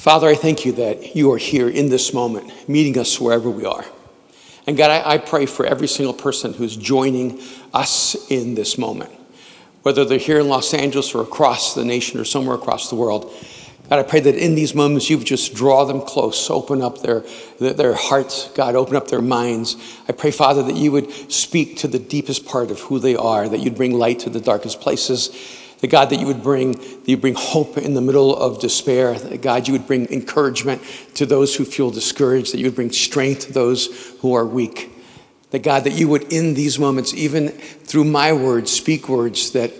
Father, I thank you that you are here in this moment, meeting us wherever we are. And God, I, I, pray for every single person who's joining us in this moment, whether they're here in Los Angeles or across the nation or somewhere across the world. God, I pray that in these moments you would just draw them close, open up their, their hearts, God, open up their minds. I pray, Father, that you would speak to the deepest part of who they are, that you'd bring light to the darkest places, that God, that you would bring, that you bring hope in the middle of despair, that God, you would bring encouragement to those who feel discouraged, that you would bring strength to those who are weak. That God, that you would in these moments, even through my words, speak words that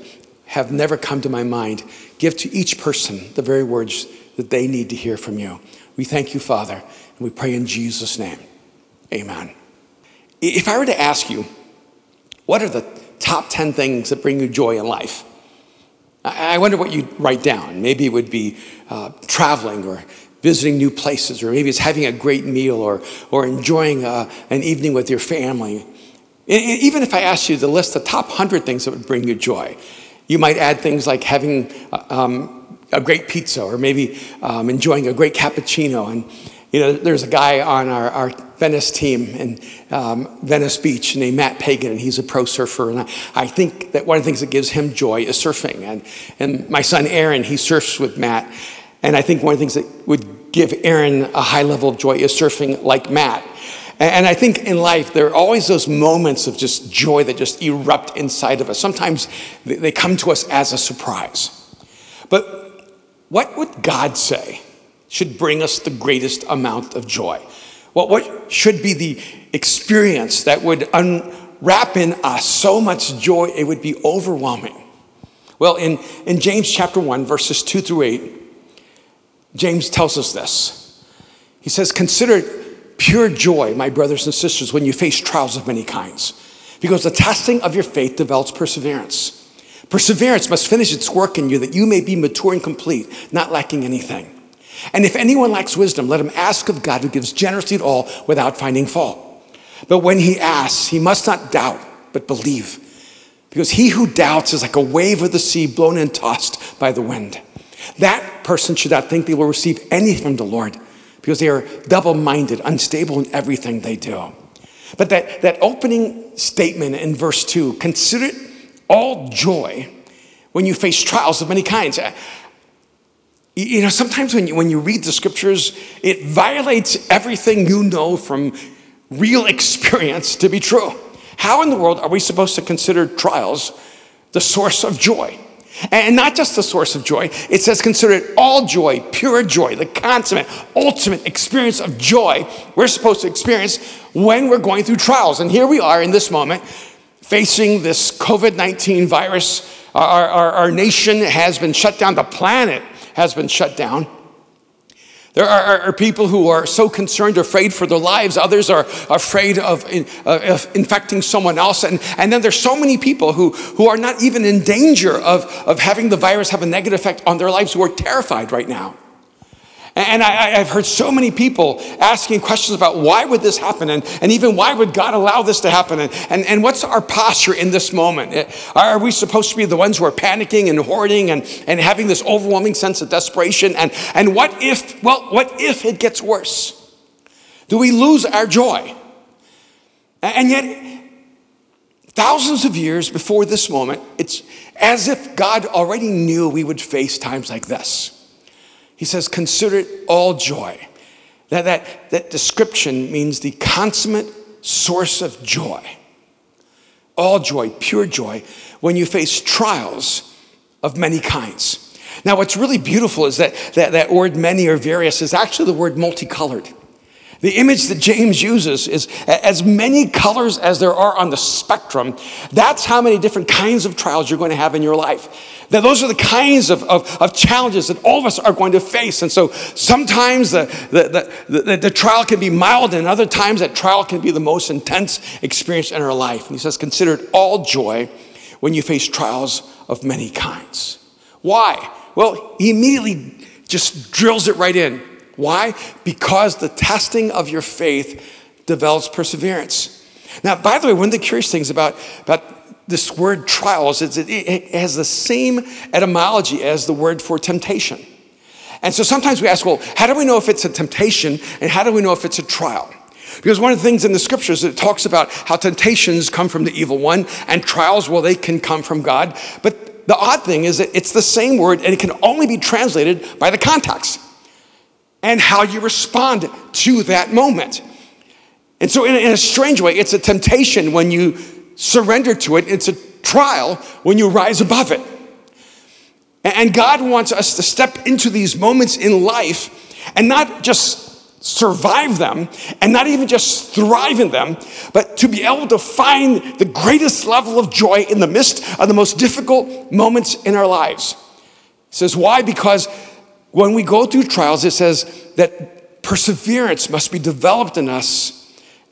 have never come to my mind, give to each person the very words that they need to hear from you. We thank you, Father, and we pray in Jesus' name. Amen. If I were to ask you, what are the top 10 things that bring you joy in life? I wonder what you'd write down. Maybe it would be uh, traveling or visiting new places, or maybe it's having a great meal or, or enjoying uh, an evening with your family. Even if I asked you to list the top 100 things that would bring you joy, you might add things like having uh, um, a great pizza or maybe um, enjoying a great cappuccino. And, you know, there's a guy on our, our Venice team in um, Venice Beach named Matt Pagan, and he's a pro surfer. And I, I, think that one of the things that gives him joy is surfing. And, and my son Aaron, he surfs with Matt. And I think one of the things that would give Aaron a high level of joy is surfing like Matt. And I think in life, there are always those moments of just joy that just erupt inside of us. Sometimes they come to us as a surprise. But what would God say should bring us the greatest amount of joy? Well, what should be the experience that would unwrap in us so much joy it would be overwhelming? Well, in, in James chapter 1, verses 2 through 8, James tells us this. He says, Consider pure joy, my brothers and sisters, when you face trials of many kinds, because the testing of your faith develops perseverance. Perseverance must finish its work in you that you may be mature and complete, not lacking anything. And if anyone lacks wisdom, let him ask of God who gives generously to all without finding fault. But when he asks, he must not doubt, but believe. Because he who doubts is like a wave of the sea blown and tossed by the wind. That person should not think they will receive anything from the Lord because they are double minded, unstable in everything they do. But that, that opening statement in verse 2 consider it all joy when you face trials of many kinds. You know, sometimes when you, when you read the scriptures, it violates everything you know from real experience to be true. How in the world are we supposed to consider trials the source of joy? And not just the source of joy, it says consider it all joy, pure joy, the consummate, ultimate experience of joy we're supposed to experience when we're going through trials. And here we are in this moment facing this COVID 19 virus. Our, our, our, nation has been shut down, the planet has been shut down. There are, are, people who are so concerned, afraid for their lives. Others are afraid of, uh, of, infecting someone else. And, and then there's so many people who, who are not even in danger of, of having the virus have a negative effect on their lives who are terrified right now. And I, have heard so many people asking questions about why would this happen and, and even why would God allow this to happen and, and, and what's our posture in this moment? Are we supposed to be the ones who are panicking and hoarding and, and having this overwhelming sense of desperation? And, and what if, well, what if it gets worse? Do we lose our joy? And yet, thousands of years before this moment, it's as if God already knew we would face times like this. He says, Consider it all joy. That, that, that description means the consummate source of joy. All joy, pure joy, when you face trials of many kinds. Now, what's really beautiful is that that, that word many or various is actually the word multicolored. The image that James uses is as many colors as there are on the spectrum. That's how many different kinds of trials you're going to have in your life. That those are the kinds of, of, of challenges that all of us are going to face. And so sometimes the, the, the, the, trial can be mild, and other times that trial can be the most intense experience in our life. And he says, consider it all joy when you face trials of many kinds. Why? Well, he immediately just drills it right in. Why? Because the testing of your faith develops perseverance. Now, by the way, one of the curious things about, about this word trials is it, it has the same etymology as the word for temptation. And so sometimes we ask, well, how do we know if it's a temptation and how do we know if it's a trial? Because one of the things in the scriptures it talks about how temptations come from the evil one and trials, well, they can come from God. But the odd thing is that it's the same word and it can only be translated by the context and how you respond to that moment. And so, in a, in a strange way, it's a temptation when you surrender to it, it's a trial when you rise above it. And God wants us to step into these moments in life and not just survive them and not even just thrive in them, but to be able to find the greatest level of joy in the midst of the most difficult moments in our lives. He says, Why? Because when we go through trials, it says that perseverance must be developed in us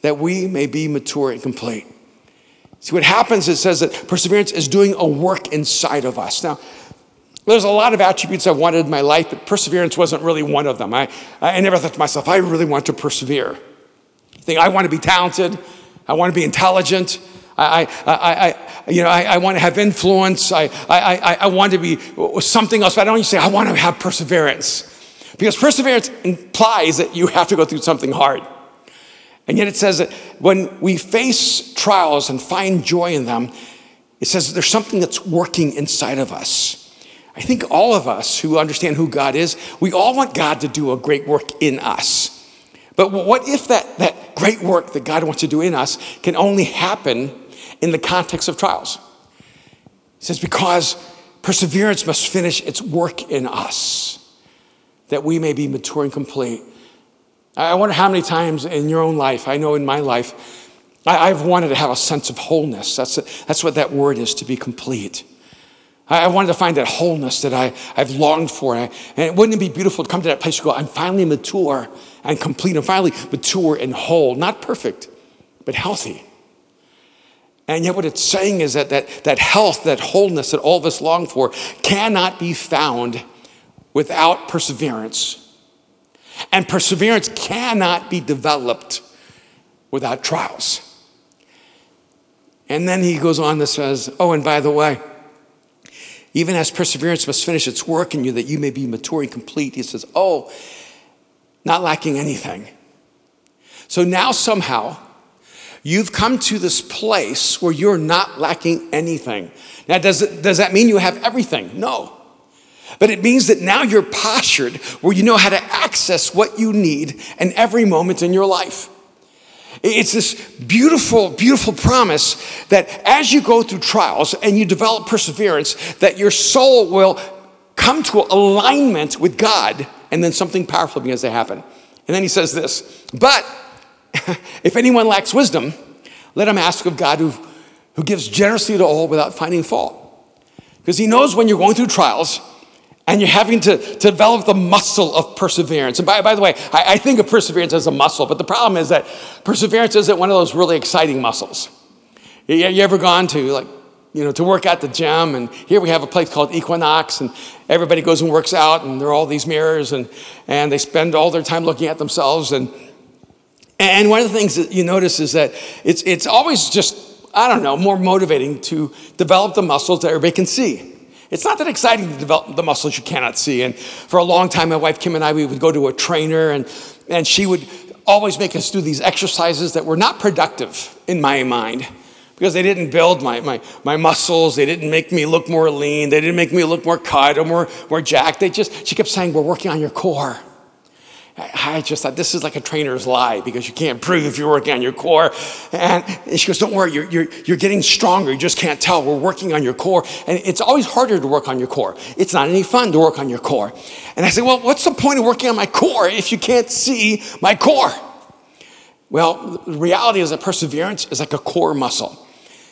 that we may be mature and complete. See, what happens, it says that perseverance is doing a work inside of us. Now, there's a lot of attributes I wanted in my life, but perseverance wasn't really one of them. I, I never thought to myself, I really want to persevere. I think I want to be talented, I want to be intelligent, I, I, I, you know, I, I want to have influence, I, I, I, want to be something else, but I don't say I want to have perseverance. Because perseverance implies that you have to go through something hard. And yet it says that when we face trials and find joy in them, it says there's something that's working inside of us. I think all of us who understand who God is, we all want God to do a great work in us. But what if that, that great work that God wants to do in us can only happen in the context of trials? He says, because perseverance must finish its work in us, that we may be mature and complete. I wonder how many times in your own life, I know in my life, I've wanted to have a sense of wholeness. That's, that's what that word is, to be complete. I wanted to find that wholeness that I, I've longed for. And, wouldn't it be beautiful to come to that place and go, I'm finally mature and complete. I'm finally mature and whole. Not perfect, but healthy. And yet, what it's saying is that, that that health, that wholeness that all of us long for cannot be found without perseverance. And perseverance cannot be developed without trials. And then he goes on and says, Oh, and by the way, even as perseverance must finish its work in you, that you may be mature and complete. He says, Oh, not lacking anything. So now somehow you've come to this place where you're not lacking anything. Now, does, it, does that mean you have everything? No. But it means that now you're postured where you know how to access what you need in every moment in your life. It's this beautiful, beautiful promise that as you go through trials and you develop perseverance, that your soul will come to alignment with God, and then something powerful begins to happen. And then he says this, but if anyone lacks wisdom, let him ask of God who, who gives generously to all without finding fault. Because he knows when you're going through trials, and you're having to, to develop the muscle of perseverance. And by, by the way, I, I, think of perseverance as a muscle, but the problem is that perseverance isn't one of those really exciting muscles. You, you ever gone to like, you know, to work at the gym, and here we have a place called Equinox, and everybody goes and works out, and there are all these mirrors, and, and they spend all their time looking at themselves. And, and one of the things that you notice is that it's, it's always just, I don't know, more motivating to develop the muscles that everybody can see. It's not that exciting to develop the muscles you cannot see. And for a long time, my wife Kim and I, we would go to a trainer, and, and she would always make us do these exercises that were not productive in my mind because they didn't build my, my, my muscles. They didn't make me look more lean. They didn't make me look more cut or more, more jacked. They just, she kept saying, We're working on your core. I just thought this is like a trainer's lie because you can't prove if you're working on your core. And she goes, Don't worry, you're, you're, you're getting stronger. You just can't tell. We're working on your core. And it's always harder to work on your core. It's not any fun to work on your core. And I said, Well, what's the point of working on my core if you can't see my core? Well, the reality is that perseverance is like a core muscle.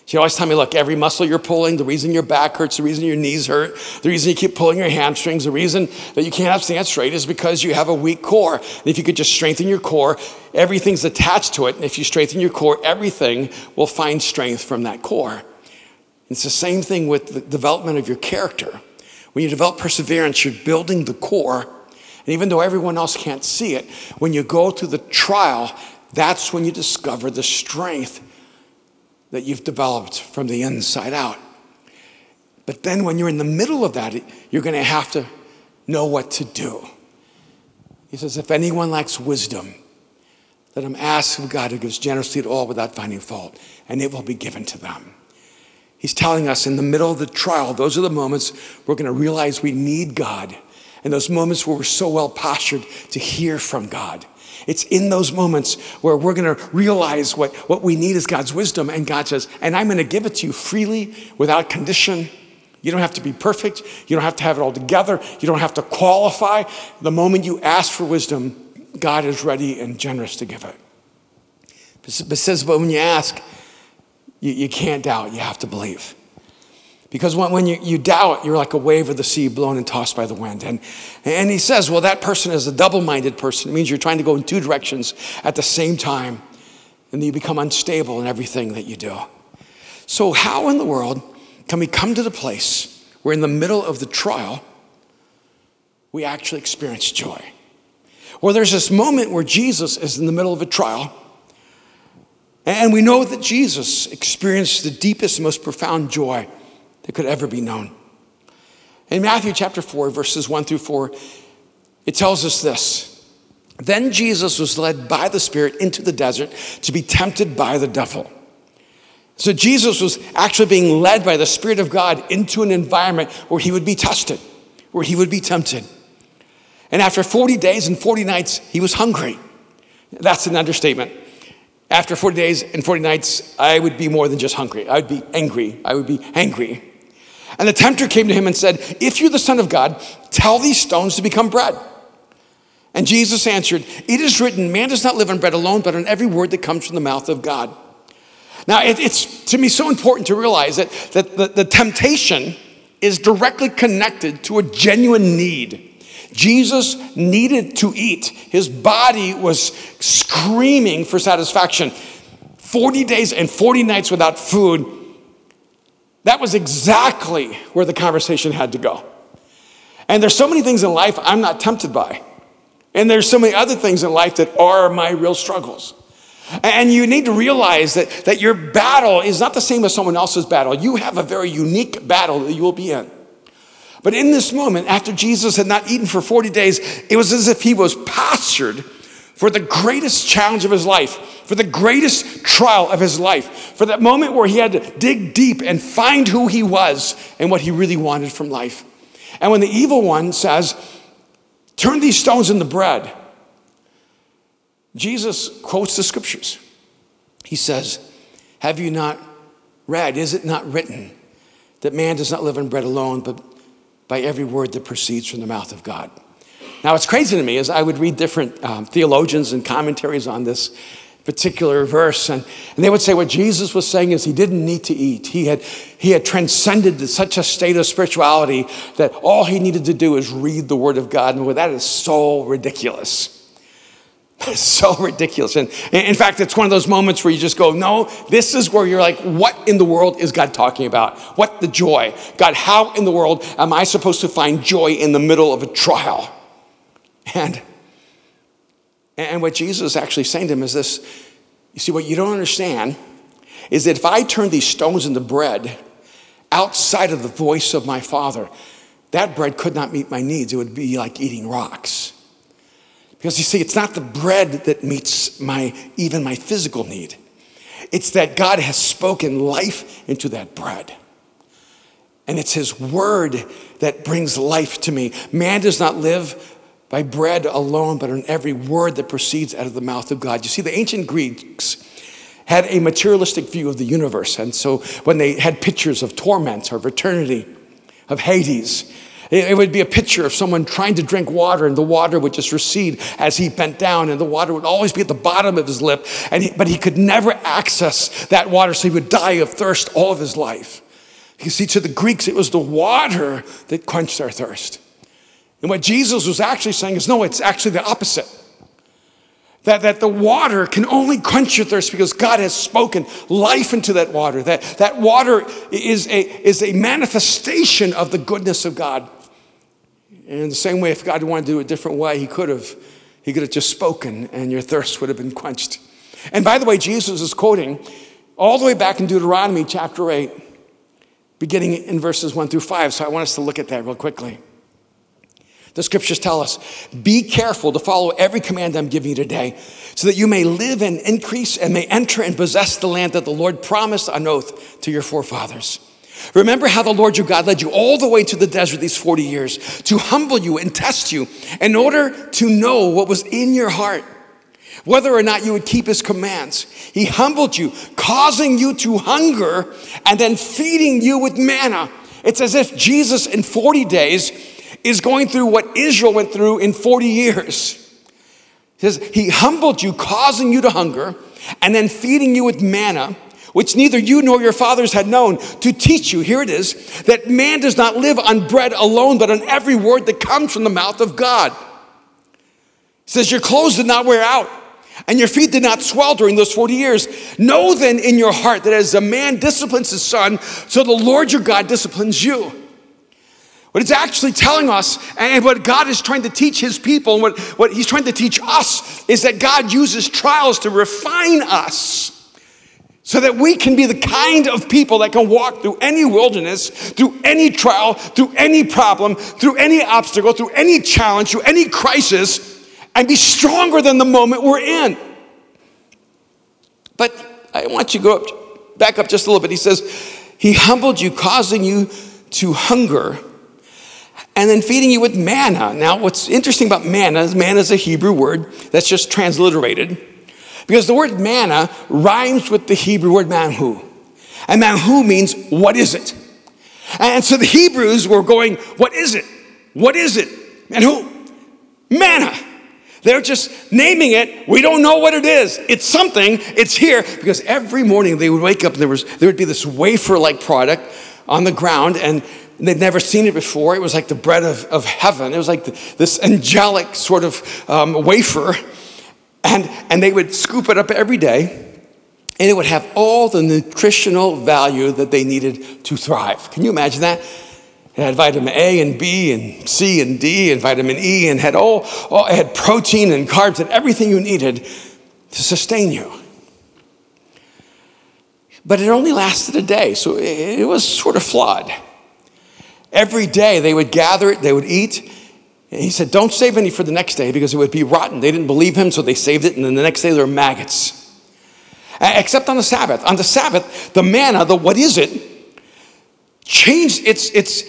She always tell me, look, every muscle you're pulling, the reason your back hurts, the reason your knees hurt, the reason you keep pulling your hamstrings, the reason that you can't stand straight is because you have a weak core. And if you could just strengthen your core, everything's attached to it. And if you strengthen your core, everything will find strength from that core. It's the same thing with the development of your character. When you develop perseverance, you're building the core. And even though everyone else can't see it, when you go through the trial, that's when you discover the strength that you've developed from the inside out. But then when you're in the middle of that, you're going to have to know what to do. He says, If anyone lacks wisdom, let him ask of God who gives generously to all without finding fault, and it will be given to them. He's telling us in the middle of the trial, those are the moments we're going to realize we need God, and those moments where we're so well postured to hear from God. It's in those moments where we're going to realize what, what we need is God's wisdom, and God says, and I'm going to give it to you freely without condition. You don't have to be perfect. You don't have to have it all together. You don't have to qualify. The moment you ask for wisdom, God is ready and generous to give it. But says, but when you ask, you, you can't doubt, you have to believe. Because when, when you, you doubt, you're like a wave of the sea blown and tossed by the wind. And, and he says, well, that person is a double minded person. It means you're trying to go in two directions at the same time, and you become unstable in everything that you do. So, how in the world can we come to the place where, in the middle of the trial, we actually experience joy? Well, there's this moment where Jesus is in the middle of a trial. And we know that Jesus experienced the deepest, most profound joy that could ever be known. In Matthew chapter 4, verses 1 through 4, it tells us this Then Jesus was led by the Spirit into the desert to be tempted by the devil. So Jesus was actually being led by the Spirit of God into an environment where he would be tested, where he would be tempted. And after 40 days and 40 nights, he was hungry. That's an understatement. After 40 days and 40 nights, I would be more than just hungry. I would be angry. I would be angry. And the tempter came to him and said, If you're the Son of God, tell these stones to become bread. And Jesus answered, It is written, man does not live on bread alone, but on every word that comes from the mouth of God. Now, it, it's to me so important to realize that, that the, the temptation is directly connected to a genuine need. Jesus needed to eat. His body was screaming for satisfaction. 40 days and 40 nights without food that was exactly where the conversation had to go. And there's so many things in life I'm not tempted by. And there's so many other things in life that are my real struggles. And you need to realize that, that your battle is not the same as someone else's battle. You have a very unique battle that you will be in. But in this moment, after Jesus had not eaten for 40 days, it was as if he was postured for the greatest challenge of his life, for the greatest trial of his life, for that moment where he had to dig deep and find who he was and what he really wanted from life. And when the evil one says, Turn these stones into bread, Jesus quotes the scriptures. He says, Have you not read? Is it not written that man does not live on bread alone, but by every word that proceeds from the mouth of God? Now, what's crazy to me is I would read different um, theologians and commentaries on this particular verse, and, and they would say what Jesus was saying is he didn't need to eat. He had, he had transcended to such a state of spirituality that all he needed to do is read the Word of God. And well, that is so ridiculous. So ridiculous. And in fact, it's one of those moments where you just go, no, this is where you're like, what in the world is God talking about? What the joy? God, how in the world am I supposed to find joy in the middle of a trial? And, and what Jesus is actually saying to him is this you see, what you don't understand is that if I turn these stones into bread outside of the voice of my Father, that bread could not meet my needs. It would be like eating rocks. Because you see, it's not the bread that meets my even my physical need. It's that God has spoken life into that bread. And it's his word that brings life to me. Man does not live by bread alone, but on every word that proceeds out of the mouth of God. You see, the ancient Greeks had a materialistic view of the universe. And so when they had pictures of torment or of eternity, of Hades, it would be a picture of someone trying to drink water, and the water would just recede as he bent down, and the water would always be at the bottom of his lip. And he, but he could never access that water, so he would die of thirst all of his life. You see, to the Greeks, it was the water that quenched their thirst. And what Jesus was actually saying is no, it's actually the opposite. That, that the water can only quench your thirst because God has spoken life into that water. That, that water is a, is a manifestation of the goodness of God. And in the same way, if God wanted to do it a different way, He could have. He could have just spoken and your thirst would have been quenched. And by the way, Jesus is quoting all the way back in Deuteronomy chapter 8, beginning in verses 1 through 5. So I want us to look at that real quickly. The scriptures tell us be careful to follow every command I'm giving you today, so that you may live and increase and may enter and possess the land that the Lord promised on oath to your forefathers. Remember how the Lord your God led you all the way to the desert these 40 years to humble you and test you in order to know what was in your heart, whether or not you would keep his commands. He humbled you, causing you to hunger and then feeding you with manna. It's as if Jesus in 40 days is going through what Israel went through in 40 years. He says, He humbled you, causing you to hunger, and then feeding you with manna which neither you nor your fathers had known, to teach you, here it is, that man does not live on bread alone, but on every word that comes from the mouth of God. He says, Your clothes did not wear out, and your feet did not swell during those 40 years. Know then in your heart that as a man disciplines his son, so the Lord your God disciplines you. What it's actually telling us, and what God is trying to teach his people, and what, what he's trying to teach us, is that God uses trials to refine us so that we can be the kind of people that can walk through any wilderness, through any trial, through any problem, through any obstacle, through any challenge, through any crisis, and be stronger than the moment we're in. But I want you to go up, back up just a little bit. He says, He humbled you, causing you to hunger, and then feeding you with manna. Now, what's interesting about manna is manna is a Hebrew word that's just transliterated. Because the word manna rhymes with the Hebrew word manhu. And manhu means, what is it? And so the Hebrews were going, what is it? What is it? Manhu. Manna. They're just naming it. We don't know what it is. It's something. It's here. Because every morning they would wake up and there, was, there would be this wafer like product on the ground and they'd never seen it before. It was like the bread of, of heaven. It was like the, this angelic sort of um, wafer. And, and they would scoop it up every day, and it would have all the nutritional value that they needed to thrive. Can you imagine that? It had vitamin A and B and C and D and vitamin E and had all, all it had protein and carbs and everything you needed to sustain you. But it only lasted a day, so it was sort of flawed. Every day they would gather it, they would eat, and he said, Don't save any for the next day because it would be rotten. They didn't believe him, so they saved it, and then the next day there were maggots. Except on the Sabbath. On the Sabbath, the manna, the what is it, changed its, its,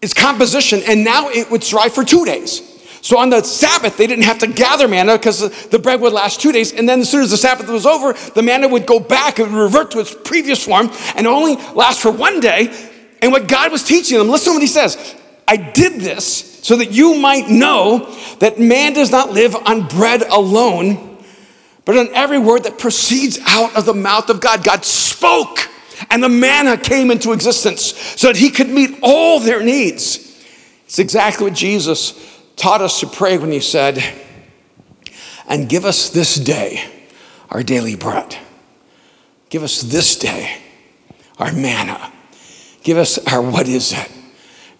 its composition, and now it would thrive for two days. So on the Sabbath, they didn't have to gather manna because the bread would last two days. And then as soon as the Sabbath was over, the manna would go back and revert to its previous form and only last for one day. And what God was teaching them, listen to what he says I did this so that you might know that man does not live on bread alone, but on every word that proceeds out of the mouth of God. God spoke, and the manna came into existence so that he could meet all their needs. It's exactly what Jesus taught us to pray when he said, And give us this day our daily bread. Give us this day our manna. Give us our what is it?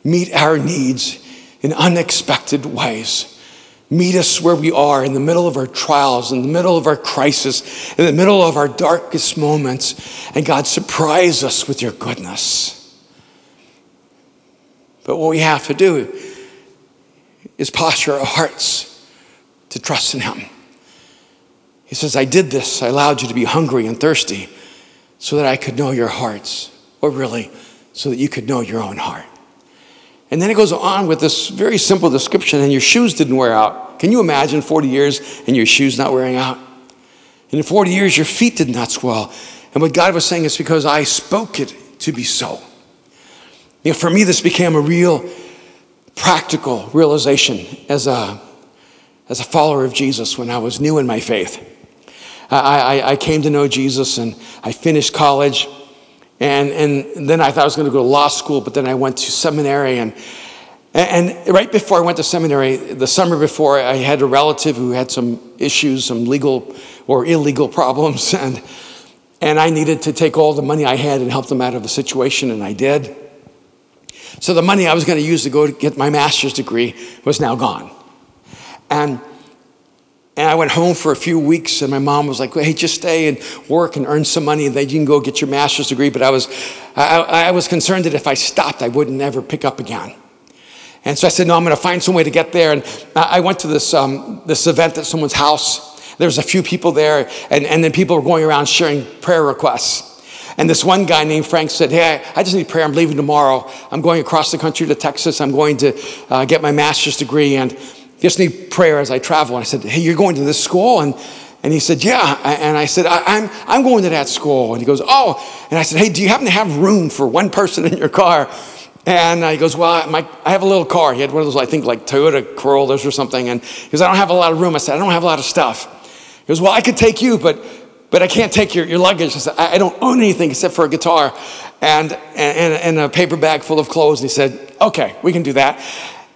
Meet our needs in unexpected ways. Meet us where we are in the middle of our trials, in the middle of our crisis, in the middle of our darkest moments, and God, surprise us with your goodness. But what we have to do is posture our hearts to trust in Him. He says, I did this, I allowed you to be hungry and thirsty so that I could know your hearts, or really, so that you could know your own heart. And then it goes on with this very simple description, and your shoes didn't wear out. Can you imagine 40 years and your shoes not wearing out? And in 40 years, your feet did not swell. And what God was saying is because I spoke it to be so. You know, for me, this became a real practical realization as a, as a follower of Jesus when I was new in my faith. I, I, I came to know Jesus and I finished college and, and then I thought I was going to go to law school, but then I went to seminary. And, and right before I went to seminary, the summer before, I had a relative who had some issues, some legal or illegal problems. And, and I needed to take all the money I had and help them out of the situation, and I did. So the money I was going to use to go to get my master's degree was now gone. And and I went home for a few weeks, and my mom was like, "Hey, just stay and work and earn some money, and then you can go get your master's degree." But I was, I, I was concerned that if I stopped, I wouldn't ever pick up again. And so I said, no, I'm going to find some way to get there. And I went to this, um, this event at someone's house. There was a few people there, and, and then people were going around sharing prayer requests. And this one guy named Frank said, Hey, I just need prayer. I'm leaving tomorrow. I'm going across the country to Texas. I'm going to uh, get my master's degree and just need prayer as I travel. And I said, Hey, you're going to this school? And, and he said, Yeah. And I said, I, am I'm, I'm going to that school. And he goes, Oh. And I said, Hey, do you happen to have room for one person in your car? And he goes, Well, my, I have a little car. He had one of those, I think, like Toyota Corollas or something. And he goes, I don't have a lot of room. I said, I don't have a lot of stuff. He goes, Well, I could take you, but but I can't take your, your luggage. I said, I, don't own anything except for a guitar and, and, and a paper bag full of clothes. And he said, okay, we can do that.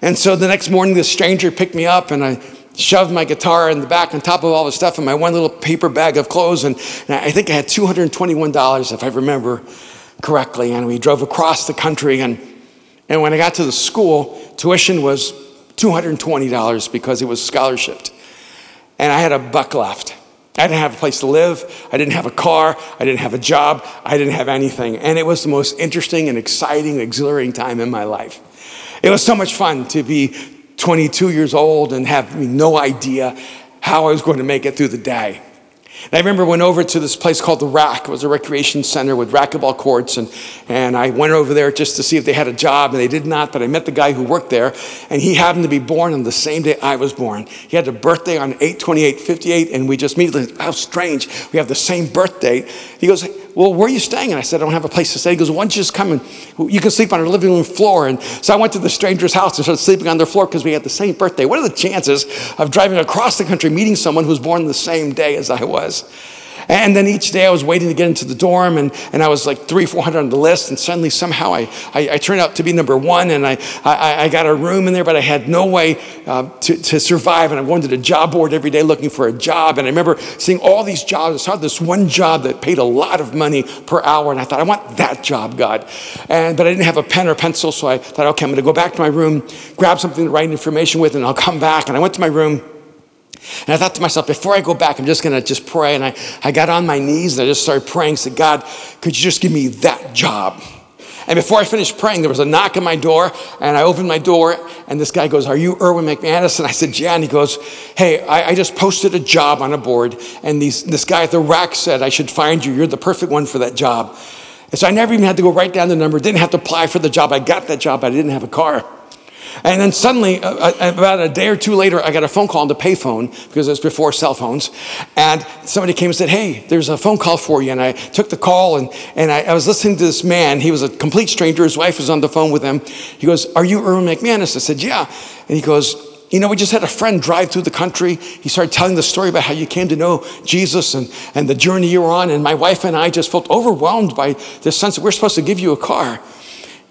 And so the next morning, this stranger picked me up and I shoved my guitar in the back on top of all the stuff in my one little paper bag of clothes. And, and I think I had $221, if I remember correctly. And we drove across the country. And, and when I got to the school, tuition was $220 because it was scholarshiped. And I had a buck left. I didn't have a place to live. I didn't have a car. I didn't have a job. I didn't have anything. And it was the most interesting and exciting, exhilarating time in my life. It was so much fun to be 22 years old and have no idea how I was going to make it through the day. And I remember went over to this place called the Rack. It was a recreation center with racquetball courts. And, and I went over there just to see if they had a job, and they did not. But I met the guy who worked there, and he happened to be born on the same day I was born. He had a birthday on 8 28 58, and we just immediately, how strange, we have the same birth date. He goes, well, where are you staying? And I said, I don't have a place to stay. He goes, why don't you just come and you can sleep on our living room floor. And so I went to the stranger's house and started sleeping on their floor because we had the same birthday. What are the chances of driving across the country, meeting someone who was born the same day as I was? And then each day I was waiting to get into the dorm, and, and I was like three, 400 on the list, and suddenly somehow I, I, I turned out to be number one, and I, I, I, got a room in there, but I had no way uh, to, to survive. And I went to the job board every day looking for a job, and I remember seeing all these jobs. I saw this one job that paid a lot of money per hour, and I thought, I want that job, God. And, but I didn't have a pen or pencil, so I thought, okay, I'm going to go back to my room, grab something to write information with, and I'll come back. And I went to my room. And I thought to myself, before I go back, I'm just going to just pray. And I, I got on my knees and I just started praying. said, God, could you just give me that job? And before I finished praying, there was a knock on my door, and I opened my door, and this guy goes, Are you Erwin McManus? And I said, Yeah. And he goes, Hey, I, I just posted a job on a board, and these, this guy at the rack said, I should find you. You're the perfect one for that job. And so I never even had to go write down the number, didn't have to apply for the job. I got that job, I didn't have a car. And then suddenly, uh, uh, about a day or two later, I got a phone call on the payphone because it was before cell phones. And somebody came and said, Hey, there's a phone call for you. And I took the call and, and I, I was listening to this man. He was a complete stranger. His wife was on the phone with him. He goes, Are you Erwin McManus? I said, Yeah. And he goes, you know, we just had a friend drive through the country. He started telling the story about how you came to know Jesus and, and the journey you were on. And my wife and I just felt overwhelmed by this sense that we're supposed to give you a car.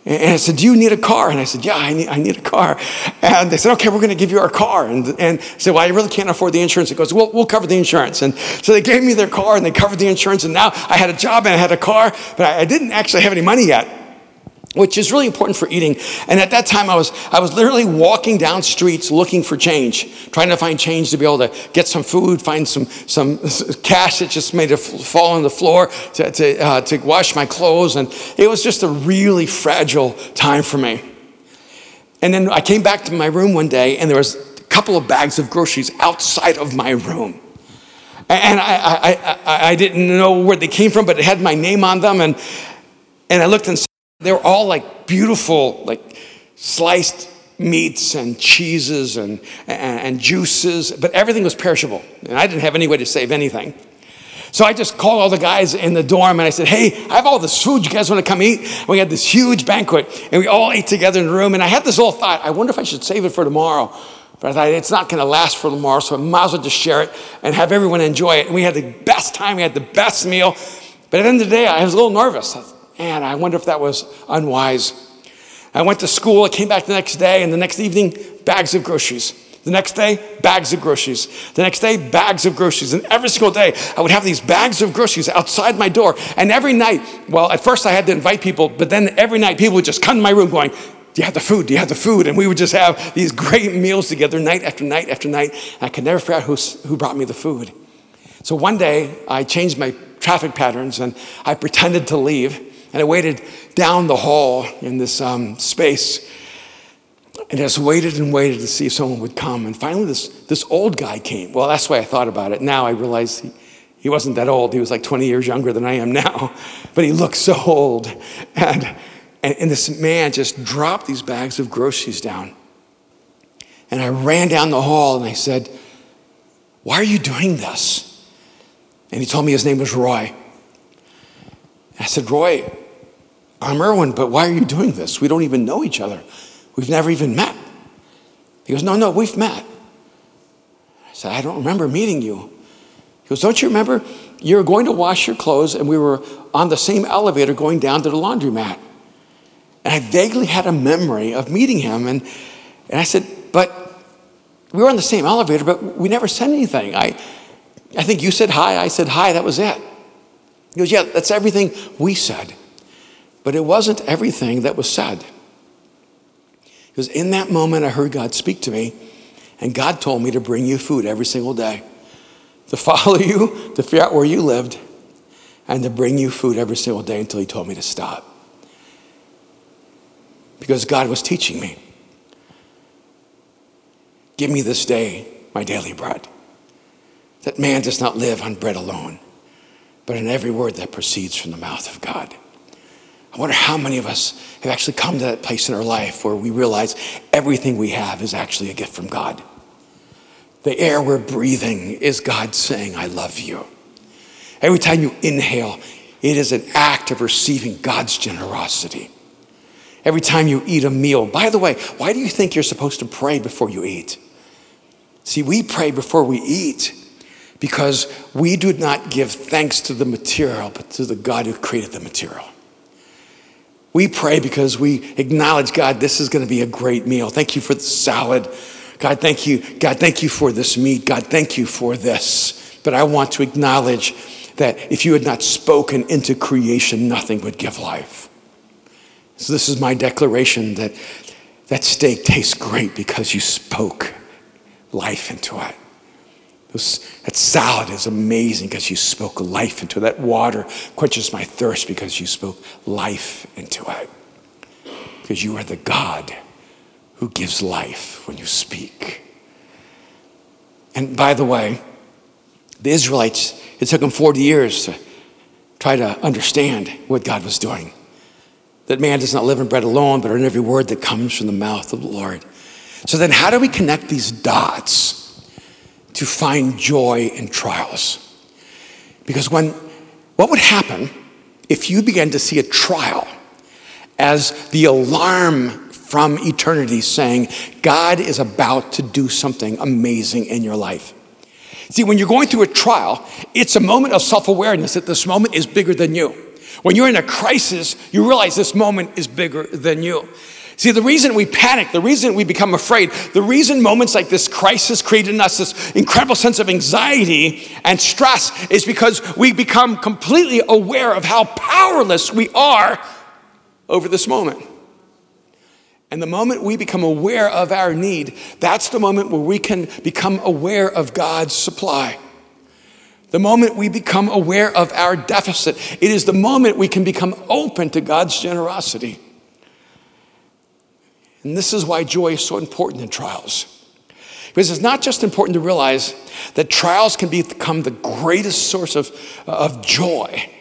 And I said, Do you need a car? And I said, Yeah, I need, I need a car. And they said, Okay, we're going to give you our car. And, and I said, Well, I really can't afford the insurance. It goes, Well, we'll cover the insurance. And so they gave me their car and they covered the insurance. And now I had a job and I had a car, but I, I didn't actually have any money yet which is really important for eating. And at that time, I was, I was literally walking down streets looking for change, trying to find change to be able to get some food, find some, some cash that just made it fall on the floor to, to, uh, to wash my clothes. And it was just a really fragile time for me. And then I came back to my room one day, and there was a couple of bags of groceries outside of my room. And I, I, I, I didn't know where they came from, but it had my name on them. And, and I looked and they were all like beautiful, like sliced meats and cheeses and, and, and, juices, but everything was perishable. And I didn't have any way to save anything. So I just called all the guys in the dorm and I said, Hey, I have all this food. You guys want to come eat? And we had this huge banquet and we all ate together in the room. And I had this little thought I wonder if I should save it for tomorrow. But I thought it's not going to last for tomorrow, so I might as well just share it and have everyone enjoy it. And we had the best time, we had the best meal. But at the end of the day, I was a little nervous. Man, I wonder if that was unwise. I went to school, I came back the next day, and the next evening, bags of groceries. The next day, bags of groceries. The next day, bags of groceries. And every single day, I would have these bags of groceries outside my door. And every night, well, at first I had to invite people, but then every night people would just come to my room going, Do you have the food? Do you have the food? And we would just have these great meals together night after night after night. And I could never figure out who, who brought me the food. So one day, I changed my traffic patterns and I pretended to leave. And I waited down the hall in this um, space And just waited and waited to see if someone would come. And finally, this, this old guy came. Well, that's why I thought about it. Now I realize he, he wasn't that old. He was like 20 years younger than I am now. But he looked so old. And, and, and this man just dropped these bags of groceries down. And I ran down the hall and I said, Why are you doing this? And he told me his name was Roy. I said, Roy, I'm Erwin, but why are you doing this? We don't even know each other. We've never even met. He goes, No, no, we've met. I said, I don't remember meeting you. He goes, Don't you remember? You were going to wash your clothes, and we were on the same elevator going down to the laundromat. And I vaguely had a memory of meeting him. And, and I said, But we were on the same elevator, but we never said anything. I, I think you said hi, I said hi, that was it. He goes, Yeah, that's everything we said. But it wasn't everything that was said. Because in that moment, I heard God speak to me, and God told me to bring you food every single day, to follow you, to figure out where you lived, and to bring you food every single day until He told me to stop. Because God was teaching me. Give me this day my daily bread. That man does not live on bread alone, but in every word that proceeds from the mouth of God. I wonder how many of us have actually come to that place in our life where we realize everything we have is actually a gift from God. The air we're breathing is God saying, I love you. Every time you inhale, it is an act of receiving God's generosity. Every time you eat a meal, by the way, why do you think you're supposed to pray before you eat? See, we pray before we eat because we do not give thanks to the material, but to the God who created the material. We pray because we acknowledge, God, this is going to be a great meal. Thank you for the salad. God, thank you. God, thank you for this meat. God, thank you for this. But I want to acknowledge that if you had not spoken into creation, nothing would give life. So this is my declaration that that steak tastes great because you spoke life into it. That salad is amazing because you spoke life into it. That water quenches my thirst because you spoke life into it. Because you are the God who gives life when you speak. And by the way, the Israelites, it took them 40 years to try to understand what God was doing. That man does not live in bread alone, but in every word that comes from the mouth of the Lord. So then, how do we connect these dots? To find joy in trials. Because when, what would happen if you began to see a trial as the alarm from eternity saying, God is about to do something amazing in your life? See, when you're going through a trial, it's a moment of self awareness that this moment is bigger than you. When you're in a crisis, you realize this moment is bigger than you. See, the reason we panic, the reason we become afraid, the reason moments like this crisis create in us this incredible sense of anxiety and stress is because we become completely aware of how powerless we are over this moment. And the moment we become aware of our need, that's the moment where we can become aware of God's supply. The moment we become aware of our deficit, it is the moment we can become open to God's generosity. And this is why joy is so important in trials. Because it's not just important to realize that trials can become the greatest source of, of joy.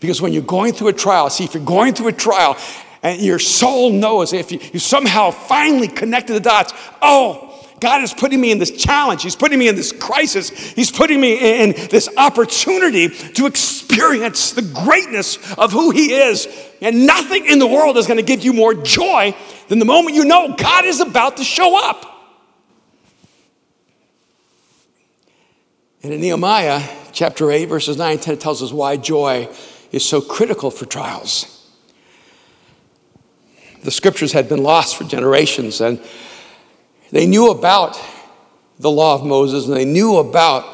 Because when you're going through a trial, see, if you're going through a trial and your soul knows, if you, you somehow finally connected the dots, oh, God is putting me in this challenge. He's putting me in this crisis. He's putting me in this opportunity to experience the greatness of who He is. And nothing in the world is going to give you more joy than the moment you know God is about to show up. And in Nehemiah chapter 8, verses 9 and 10, it tells us why joy is so critical for trials. The scriptures had been lost for generations, and they knew about the law of Moses and they knew about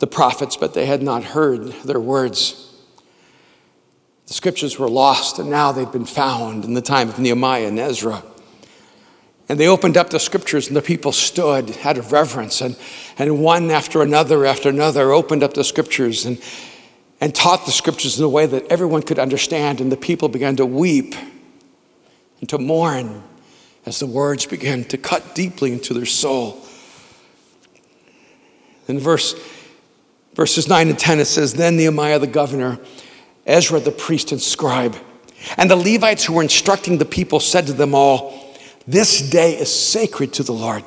the prophets, but they had not heard their words. The scriptures were lost, and now they've been found in the time of Nehemiah and Ezra. And they opened up the scriptures, and the people stood out of reverence, and, and one after another after another opened up the scriptures and, and taught the scriptures in a way that everyone could understand. And the people began to weep and to mourn as the words began to cut deeply into their soul. In verse, verses 9 and 10, it says, Then Nehemiah the governor, Ezra the priest and scribe, and the Levites who were instructing the people said to them all, This day is sacred to the Lord.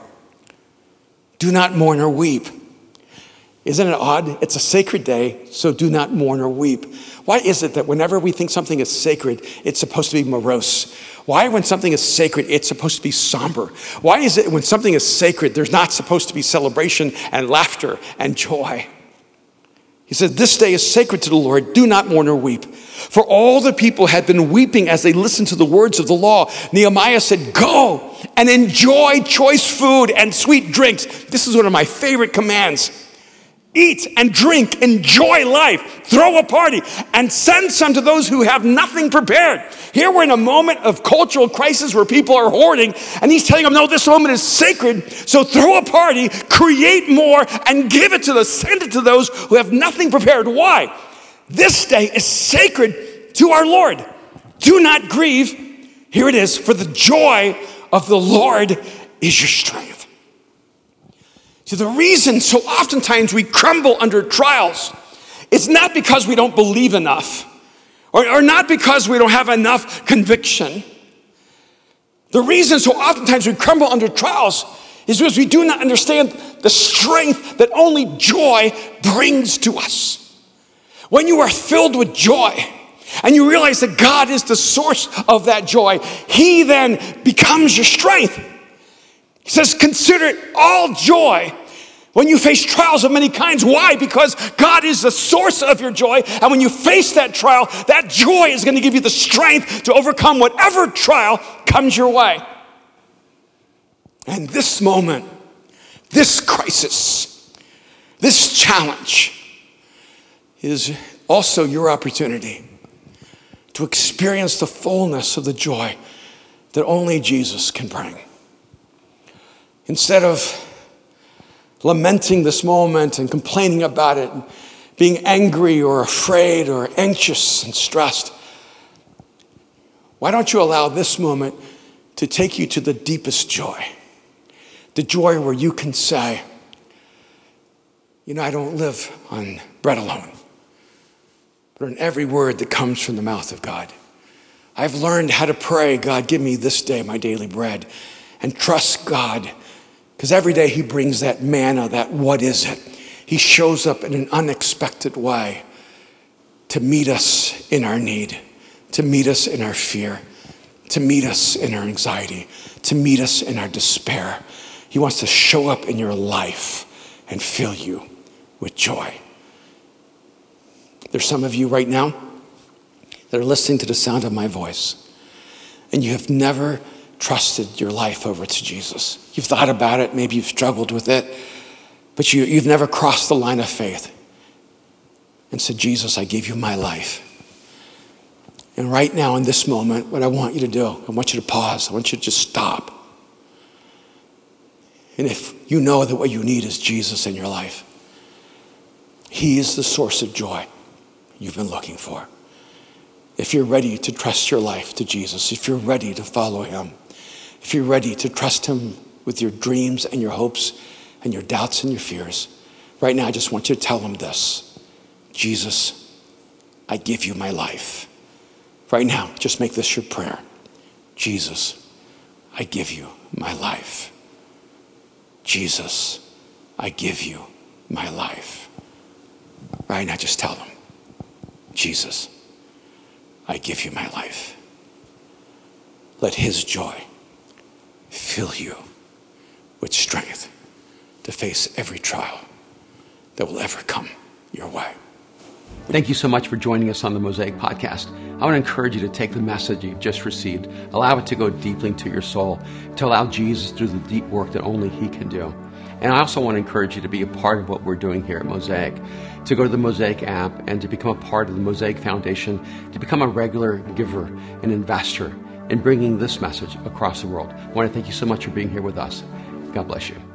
Do not mourn or weep. Isn't it odd? It's a sacred day, so do not mourn or weep. Why is it that whenever we think something is sacred, it's supposed to be morose? Why, when something is sacred, it's supposed to be somber? Why is it when something is sacred, there's not supposed to be celebration and laughter and joy? He said, This day is sacred to the Lord. Do not mourn or weep. For all the people had been weeping as they listened to the words of the law. Nehemiah said, Go and enjoy choice food and sweet drinks. This is one of my favorite commands. Eat and drink, enjoy life, throw a party, and send some to those who have nothing prepared. Here we're in a moment of cultural crisis where people are hoarding, and he's telling them, No, this moment is sacred, so throw a party, create more, and give it to the send it to those who have nothing prepared. Why? This day is sacred to our Lord. Do not grieve. Here it is, for the joy of the Lord is your strength. See, the reason so oftentimes we crumble under trials is not because we don't believe enough or, or not because we don't have enough conviction. The reason so oftentimes we crumble under trials is because we do not understand the strength that only joy brings to us. When you are filled with joy, and you realize that God is the source of that joy, He then becomes your strength. He says, Consider it all joy when you face trials of many kinds. Why? Because God is the source of your joy. And when you face that trial, that joy is going to give you the strength to overcome whatever trial comes your way. And this moment, this crisis, this challenge is also your opportunity to experience the fullness of the joy that only Jesus can bring. Instead of lamenting this moment and complaining about it, and being angry or afraid or anxious and stressed, why don't you allow this moment to take you to the deepest joy? The joy where you can say, You know, I don't live on bread alone, but on every word that comes from the mouth of God. I've learned how to pray, God, give me this day my daily bread, and trust God because every day he brings that manna, that what is it? He shows up in an unexpected way to meet us in our need, to meet us in our fear, to meet us in our anxiety, to meet us in our despair. He wants to show up in your life and fill you with joy. There's some of you right now that are listening to the sound of my voice, and you have never trusted your life over to Jesus. You've thought about it, maybe you've struggled with it, but you, you've never crossed the line of faith and said, Jesus, I give you my life. And right now, in this moment, what I want you to do, I want you to pause. I want you to just stop. And if you know that what you need is Jesus in your life, He is the source of joy you've been looking for. If you're ready to trust your life to Jesus, if you're ready to follow Him, if you're ready to trust Him with your dreams and your hopes and your doubts and your fears, right now I just want you to tell Him this Jesus, I give you my life. Right now, just make this your prayer Jesus, I give you my life. Jesus, I give you my life. Right now, just tell them, Jesus, I give you my life. Let his joy fill you with strength to face every trial that will ever come your way. Thank you so much for joining us on the Mosaic Podcast. I want to encourage you to take the message you've just received, allow it to go deeply into your soul, to allow Jesus to do the deep work that only He can do. And I also want to encourage you to be a part of what we're doing here at Mosaic, to go to the Mosaic app and to become a part of the Mosaic Foundation, to become a regular giver and investor in bringing this message across the world. I want to thank you so much for being here with us. God bless you.